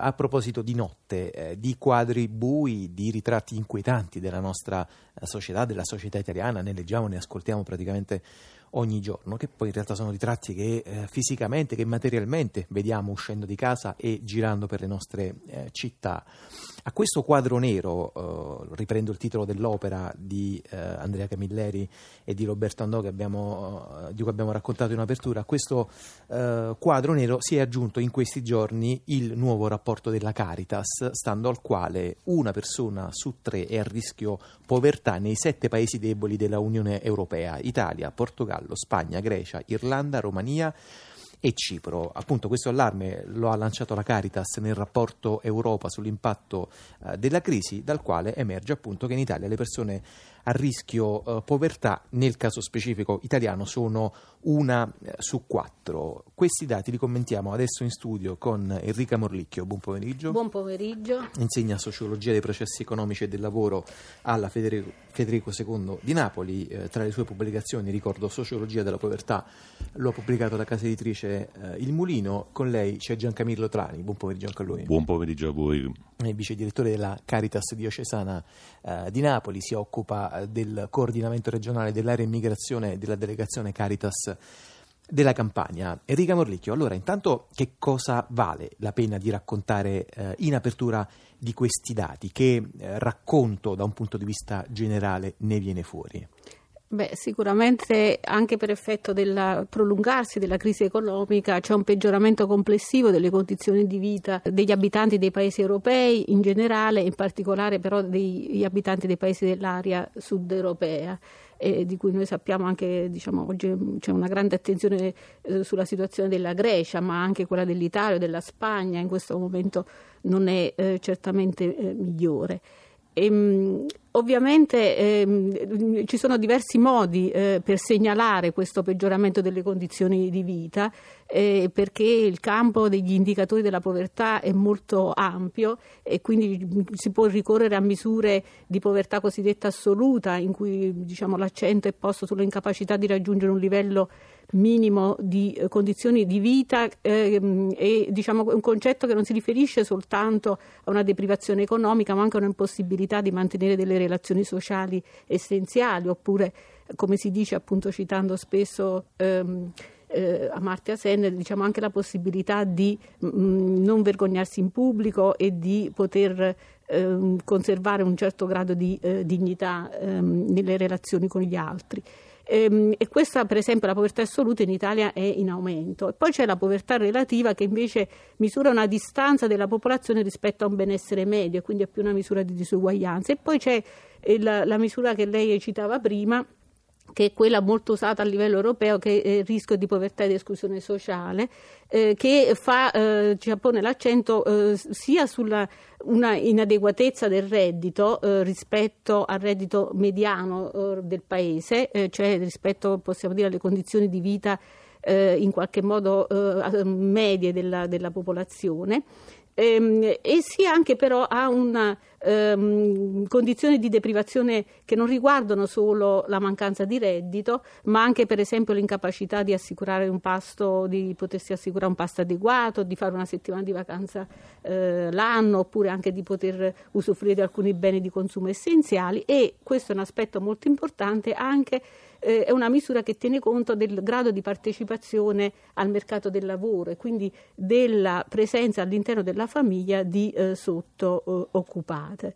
A proposito di notte, eh, di quadri bui, di ritratti inquietanti della nostra eh, società, della società italiana, ne leggiamo, ne ascoltiamo praticamente ogni giorno, che poi in realtà sono ritratti che eh, fisicamente, che materialmente vediamo uscendo di casa e girando per le nostre eh, città. A questo quadro nero, eh, riprendo il titolo dell'opera di eh, Andrea Camilleri e di Roberto Andò abbiamo, eh, di cui abbiamo raccontato in apertura, a questo eh, quadro nero si è aggiunto in questi giorni il nuovo rapporto della Caritas, stando al quale una persona su tre è a rischio povertà nei sette paesi deboli della Unione Europea, Italia, Portogallo, Portogallo, Spagna, Grecia, Irlanda, Romania e Cipro. Appunto questo allarme lo ha lanciato la Caritas nel rapporto Europa sull'impatto eh, della crisi, dal quale emerge appunto che in Italia le persone a rischio eh, povertà, nel caso specifico italiano, sono una eh, su quattro. Questi dati li commentiamo adesso in studio con Enrica Morlicchio. Buon pomeriggio. Buon pomeriggio. Insegna sociologia dei processi economici e del lavoro alla Federico, Federico II di Napoli. Eh, tra le sue pubblicazioni ricordo Sociologia della povertà, lo ha pubblicato la casa editrice eh, Il Mulino. Con lei c'è Giancamillo Trani. Buon pomeriggio anche a lui. Buon pomeriggio a voi. È vice direttore della Caritas diocesana eh, di Napoli, si occupa del coordinamento regionale dell'area immigrazione della delegazione Caritas della campagna. Enrica Morlicchio, allora intanto che cosa vale la pena di raccontare eh, in apertura di questi dati? Che eh, racconto da un punto di vista generale ne viene fuori? Beh, sicuramente anche per effetto del prolungarsi della crisi economica c'è un peggioramento complessivo delle condizioni di vita degli abitanti dei paesi europei in generale, in particolare però degli abitanti dei paesi dell'area sud europea. Eh, di cui noi sappiamo anche, diciamo, oggi c'è una grande attenzione eh, sulla situazione della Grecia, ma anche quella dell'Italia e della Spagna in questo momento non è eh, certamente eh, migliore. Ehm, ovviamente ehm, ci sono diversi modi eh, per segnalare questo peggioramento delle condizioni di vita, eh, perché il campo degli indicatori della povertà è molto ampio e quindi si può ricorrere a misure di povertà cosiddetta assoluta, in cui diciamo, l'accento è posto sull'incapacità di raggiungere un livello minimo di eh, condizioni di vita ehm, e diciamo un concetto che non si riferisce soltanto a una deprivazione economica ma anche a un'impossibilità di mantenere delle relazioni sociali essenziali oppure come si dice appunto citando spesso ehm, eh, Amartya Sen diciamo anche la possibilità di mh, mm, non vergognarsi in pubblico e di poter eh, conservare un certo grado di eh, dignità ehm, nelle relazioni con gli altri. Ehm, e questa, per esempio, la povertà assoluta in Italia è in aumento. E poi c'è la povertà relativa che invece misura una distanza della popolazione rispetto a un benessere medio, quindi è più una misura di disuguaglianza. E poi c'è il, la misura che lei citava prima che è quella molto usata a livello europeo, che è il rischio di povertà ed esclusione sociale, eh, che fa, eh, ci pone l'accento eh, sia sulla una inadeguatezza del reddito eh, rispetto al reddito mediano eh, del paese, eh, cioè rispetto possiamo dire alle condizioni di vita in qualche modo medie della, della popolazione ehm, e sia anche però a una ehm, condizioni di deprivazione che non riguardano solo la mancanza di reddito, ma anche per esempio l'incapacità di assicurare un pasto, di potersi assicurare un pasto adeguato, di fare una settimana di vacanza eh, l'anno, oppure anche di poter usufruire di alcuni beni di consumo essenziali. E questo è un aspetto molto importante anche eh, è una misura che tiene conto del grado di partecipazione al mercato del lavoro e quindi della presenza all'interno della famiglia di eh, sottooccupate.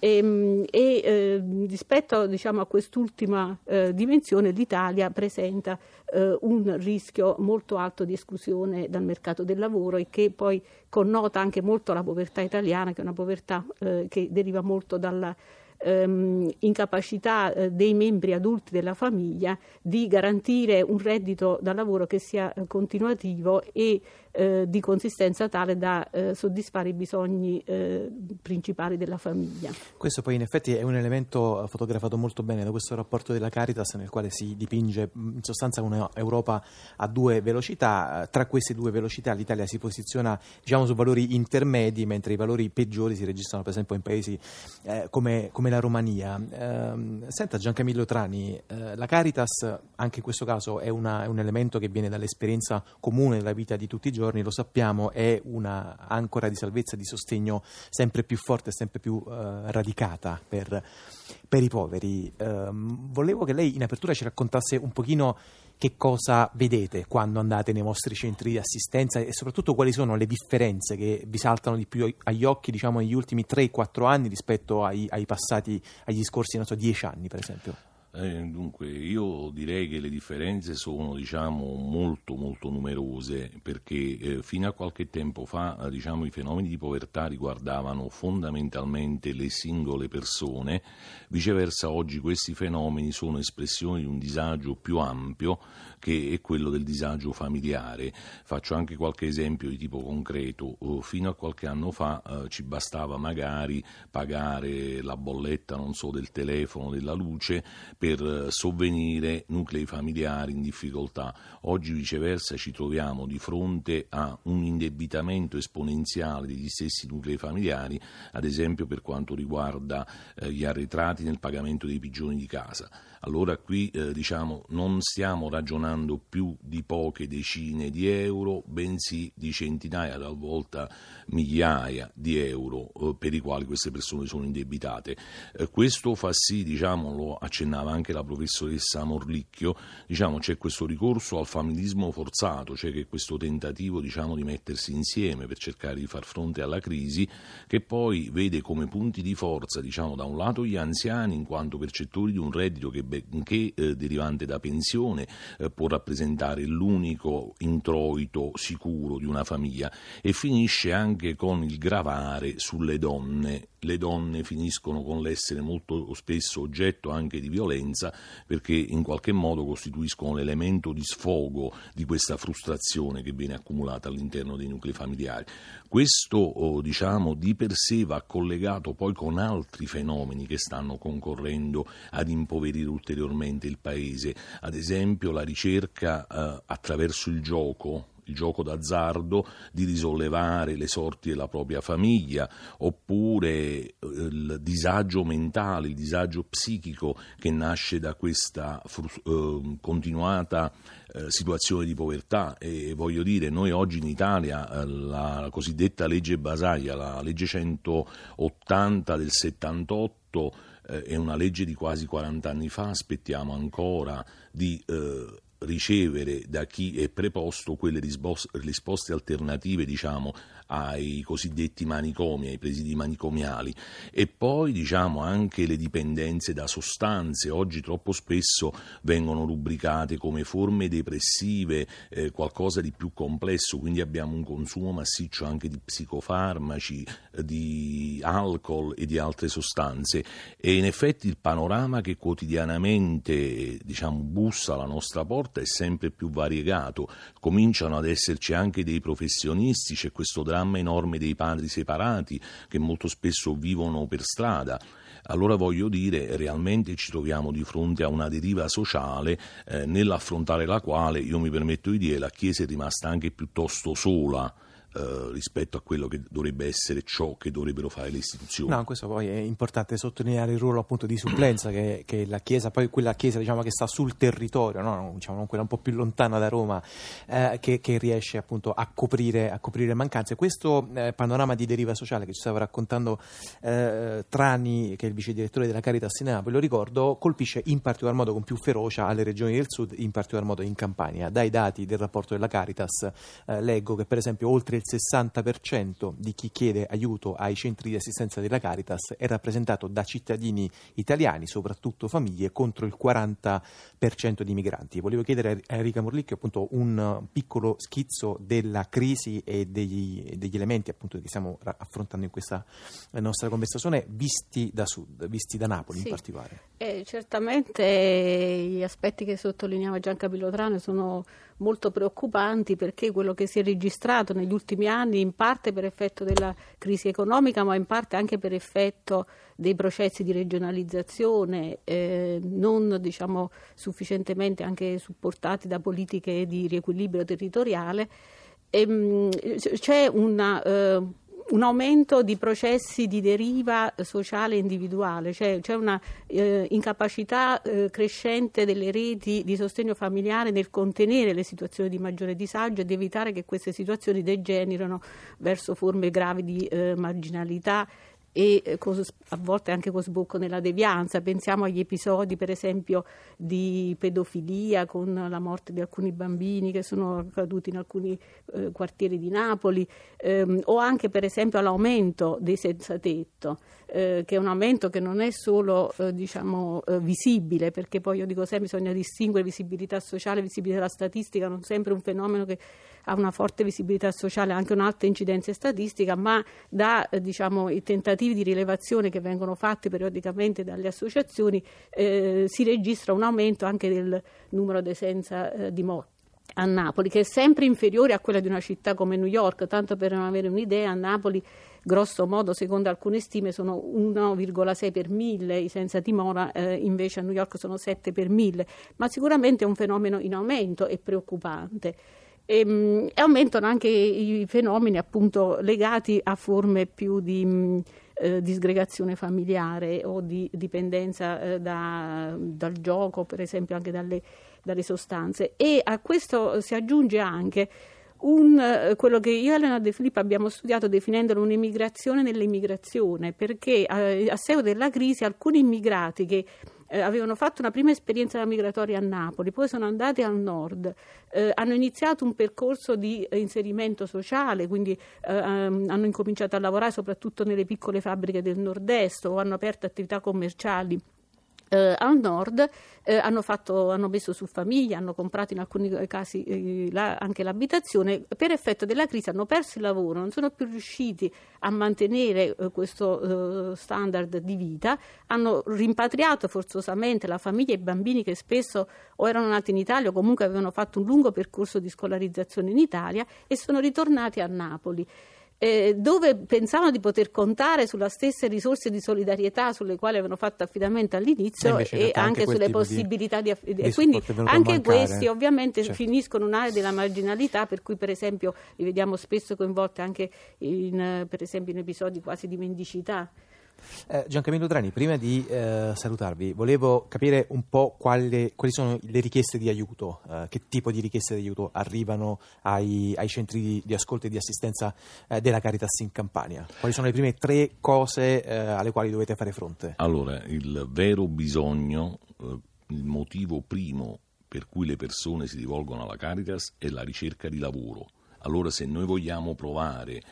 E, ehm, e eh, rispetto diciamo, a quest'ultima eh, dimensione l'Italia presenta eh, un rischio molto alto di esclusione dal mercato del lavoro e che poi connota anche molto la povertà italiana, che è una povertà eh, che deriva molto dalla ehm, incapacità eh, dei membri adulti della famiglia di garantire un reddito da lavoro che sia eh, continuativo e eh, di consistenza tale da eh, soddisfare i bisogni eh, principali della famiglia. Questo poi in effetti è un elemento fotografato molto bene da questo rapporto della Caritas nel quale si dipinge in sostanza un'Europa a due velocità, tra queste due velocità l'Italia si posiziona diciamo, su valori intermedi mentre i valori peggiori si registrano per esempio in paesi eh, come, come, la Romania. Eh, senta Giancamillo Trani, eh, la Caritas anche in questo caso è, una, è un elemento che viene dall'esperienza comune della vita di tutti i giorni giorni, lo sappiamo, è una ancora di salvezza, di sostegno sempre più forte sempre più eh, radicata per, per, i poveri. Eh, volevo che lei in apertura ci raccontasse un pochino che cosa vedete quando andate nei vostri centri di assistenza e soprattutto quali sono le differenze che vi saltano di più agli occhi diciamo negli ultimi 3-4 anni rispetto ai, ai passati, agli scorsi so, 10 anni per esempio? Eh, dunque, io direi che le differenze sono diciamo, molto molto numerose perché eh, fino a qualche tempo fa eh, diciamo, i fenomeni di povertà riguardavano fondamentalmente le singole persone, viceversa oggi questi fenomeni sono espressione di un disagio più ampio che è quello del disagio familiare. Faccio anche qualche esempio di tipo concreto. Uh, fino a qualche anno fa uh, ci bastava magari pagare la bolletta, so, del telefono, della luce per uh, sovvenire nuclei familiari in difficoltà. Oggi viceversa ci troviamo di fronte a un indebitamento esponenziale degli stessi nuclei familiari, ad esempio per quanto riguarda eh, gli arretrati nel pagamento dei pigioni di casa. Allora qui eh, diciamo non stiamo ragionando più di poche decine di euro, bensì di centinaia, talvolta migliaia di euro eh, per i quali queste persone sono indebitate. Eh, questo fa sì, diciamo, lo accennava anche la professoressa Morlicchio, diciamo, c'è questo ricorso al familismo forzato, cioè questo tentativo diciamo, di mettersi insieme per cercare di far fronte alla crisi, che poi vede come punti di forza diciamo, da un lato gli anziani in quanto percettori di un reddito che benché eh, derivante da pensione eh, può rappresentare l'unico introito sicuro di una famiglia. E finisce anche con il gravare sulle donne. Le donne finiscono con l'essere molto spesso oggetto anche di violenza perché in qualche modo costituiscono l'elemento di sfogo di questa frustrazione che viene accumulata all'interno dei nuclei familiari. Questo oh, diciamo di per sé va collegato poi con altri fenomeni che stanno concorrendo ad impoverire ulteriormente il paese, ad esempio la ricerca eh, attraverso il gioco il gioco d'azzardo, di risollevare le sorti della propria famiglia, oppure eh, il disagio mentale, il disagio psichico che nasce da questa eh, continuata situazione di povertà. E voglio dire noi oggi in Italia eh, la cosiddetta legge Basaglia, la legge 180 del 78 eh, è una legge di quasi 40 anni fa, aspettiamo ancora di eh, ricevere da chi è preposto quelle risposte alternative diciamo, ai cosiddetti manicomi, ai presidi manicomiali. E poi diciamo anche le dipendenze da sostanze, oggi troppo spesso vengono rubricate come forme depressive, eh, qualcosa di più complesso, quindi abbiamo un consumo massiccio anche di psicofarmaci, eh, di alcol e di altre sostanze. E in effetti il panorama che quotidianamente diciamo, bussa alla nostra porta è sempre più variegato, cominciano ad esserci anche dei professionisti, c'è questo dramma dramma enorme dei padri separati che molto spesso vivono per strada. Allora voglio dire, realmente ci troviamo di fronte a una deriva sociale eh, nell'affrontare la quale, io mi permetto di dire, la Chiesa è rimasta anche piuttosto sola eh, rispetto a quello che dovrebbe essere ciò che dovrebbero fare le istituzioni. No, questo poi è importante sottolineare il ruolo appunto di supplenza che, che la Chiesa, poi quella Chiesa diciamo, che sta sul territorio, no? diciamo, quella un po' più lontana da Roma, eh, che, che, riesce appunto a coprire, a coprire mancanze. Questo eh, panorama di deriva sociale che ci stava raccontando eh, Trani, che è il vice direttore della Caritas in Napoli, lo ricordo, colpisce in particolar modo con più ferocia alle regioni del sud, in particolar modo in Campania. Dai dati del rapporto della Caritas eh, leggo che per esempio oltre il 60% di chi chiede aiuto ai centri di assistenza della Caritas è rappresentato da cittadini italiani, soprattutto famiglie, contro il 40% di migranti. Volevo chiedere a Enrica Morlicchio appunto un piccolo schizzo della crisi e degli, degli elementi appunto che stiamo affrontando in questa nostra conversazione visti da sud, visti da Napoli sì. in particolare. Eh, certamente gli aspetti che sottolineava Giancapillo Trane sono molto preoccupanti perché quello che si è registrato negli ultimi anni, in parte per effetto della crisi economica, ma in parte anche per effetto dei processi di regionalizzazione eh, non diciamo, sufficientemente anche supportati da politiche di riequilibrio territoriale, ehm, c'è una. Eh, un aumento di processi di deriva sociale e individuale, cioè c'è una eh, incapacità eh, crescente delle reti di sostegno familiare nel contenere le situazioni di maggiore disagio ed evitare che queste situazioni degenerino verso forme gravi di eh, marginalità e eh, a volte anche con sbocco nella devianza. Pensiamo agli episodi, per esempio, di pedofilia con la morte di alcuni bambini che sono accaduti in alcuni eh, quartieri di Napoli, ehm, o anche, per esempio, all'aumento dei senza tetto. Eh, che è un aumento che non è solo eh, diciamo, eh, visibile, perché poi io dico sempre bisogna distinguere visibilità sociale e visibilità statistica, non sempre un fenomeno che ha una forte visibilità sociale, anche un'alta incidenza statistica, ma da eh, diciamo, i tentativi di rilevazione che vengono fatti periodicamente dalle associazioni eh, si registra un aumento anche del numero dei senza eh, dimora a Napoli, che è sempre inferiore a quella di una città come New York, tanto per non avere un'idea, a Napoli grosso modo, secondo alcune stime, sono 1,6 per mille, i senza dimora eh, invece a New York sono 7 per mille, ma sicuramente è un fenomeno in aumento e preoccupante. E, ehm, e aumentano anche i fenomeni appunto legati a forme più di mh, eh, disgregazione familiare o di dipendenza eh, da, dal gioco, per esempio anche dalle, dalle sostanze. E a questo si aggiunge anche un, eh, quello che io e Elena De Filippo abbiamo studiato definendolo un'immigrazione nell'immigrazione, perché a, a seguito della crisi alcuni immigrati che eh, avevano fatto una prima esperienza migratoria a Napoli, poi sono andati al nord, eh, hanno iniziato un percorso di inserimento sociale, quindi eh, ehm, hanno incominciato a lavorare soprattutto nelle piccole fabbriche del nord-est o hanno aperto attività commerciali eh, al nord eh, hanno, fatto, hanno, messo su famiglia, hanno comprato in alcuni casi eh, la, anche l'abitazione, per effetto della crisi hanno perso il lavoro, non sono più riusciti a mantenere eh, questo eh, standard di vita, hanno rimpatriato forzosamente la famiglia e i bambini che spesso o erano nati in Italia o comunque avevano fatto un lungo percorso di scolarizzazione in Italia e sono ritornati a Napoli eh, dove pensavano di poter contare sulle stesse risorse di solidarietà sulle quali avevano fatto affidamento all'inizio e anche, sulle possibilità di, di, di quindi anche questi ovviamente certo. finiscono in un'area della marginalità per cui per esempio li vediamo spesso coinvolti anche in, per esempio in episodi quasi di mendicità eh, Giancamillo Drani, prima di eh, salutarvi, volevo capire un po' quali, quali sono le richieste di aiuto, eh, che tipo di richieste di aiuto arrivano ai, ai centri di, di, ascolto e di assistenza eh, della Caritas in Campania. Quali sono le prime tre cose eh, alle quali dovete fare fronte? Allora, il vero bisogno, eh, il motivo primo per cui le persone si rivolgono alla Caritas è la ricerca di lavoro. Allora, se noi vogliamo provare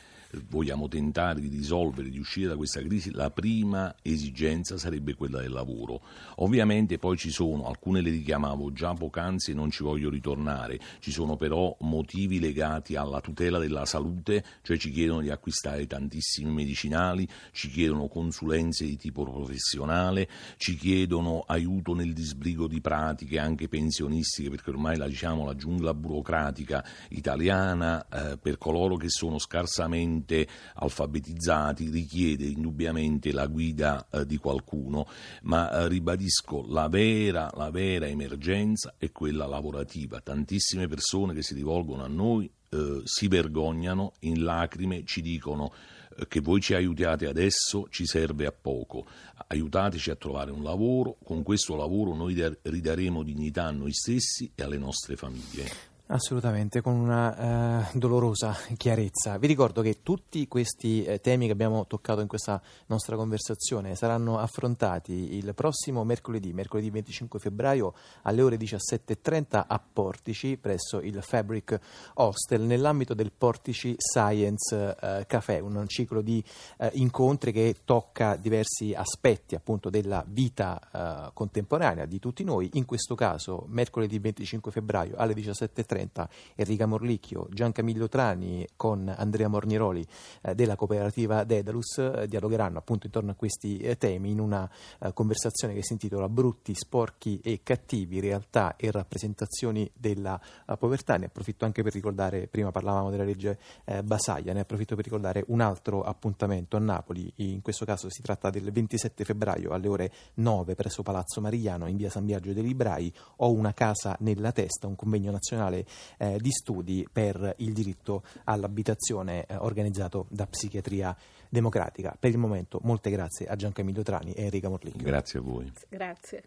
vogliamo tentare di risolvere, di uscire da questa crisi, la prima esigenza sarebbe quella del lavoro. Ovviamente poi ci sono, alcune le richiamavo già poc'anzi e non ci voglio ritornare, ci sono però motivi legati alla tutela della salute, cioè ci chiedono di acquistare tantissimi medicinali, ci chiedono consulenze di tipo professionale, ci chiedono aiuto nel disbrigo di pratiche anche pensionistiche, perché ormai la, diciamo, la giungla burocratica italiana eh, per coloro che sono scarsamente sufficientemente alfabetizzati richiede indubbiamente la guida eh, di qualcuno, ma eh, ribadisco la vera, la vera emergenza è quella lavorativa. Tantissime persone che si rivolgono a noi eh, si vergognano, in lacrime ci dicono eh, che voi ci aiutiate adesso ci serve a poco, aiutateci a trovare un lavoro, con questo lavoro noi ridaremo dignità a noi stessi e alle nostre famiglie. Assolutamente, con una eh, dolorosa chiarezza. Vi ricordo che tutti questi eh, temi che abbiamo toccato in questa nostra conversazione saranno affrontati il prossimo mercoledì, mercoledì 25 febbraio alle ore 17.30 a Portici presso il Fabric Hostel nell'ambito del Portici Science eh, Café, un ciclo di eh, incontri che tocca diversi aspetti appunto della vita eh, contemporanea di tutti noi. In questo caso, mercoledì 25 febbraio alle 17.30 30 Enrica Morlicchio, Giancamillo Trani con Andrea Morniroli eh, della cooperativa Dedalus eh, dialogheranno appunto intorno a questi eh, temi in una eh, conversazione che si intitola Brutti, sporchi e cattivi, realtà e rappresentazioni della eh, povertà. Ne approfitto anche per ricordare, prima parlavamo della legge eh, Basaglia, ne approfitto per ricordare un altro appuntamento a Napoli, in questo caso si tratta del 27 febbraio alle ore 9 presso Palazzo Marigliano in via San Biagio dei Librai, ho una casa nella testa, un convegno nazionale eh, di studi per il diritto all'abitazione eh, organizzato da Psichiatria Democratica. Per il momento molte grazie a Gianco Emilio Trani e Enrica Morlini. Grazie a voi. Grazie.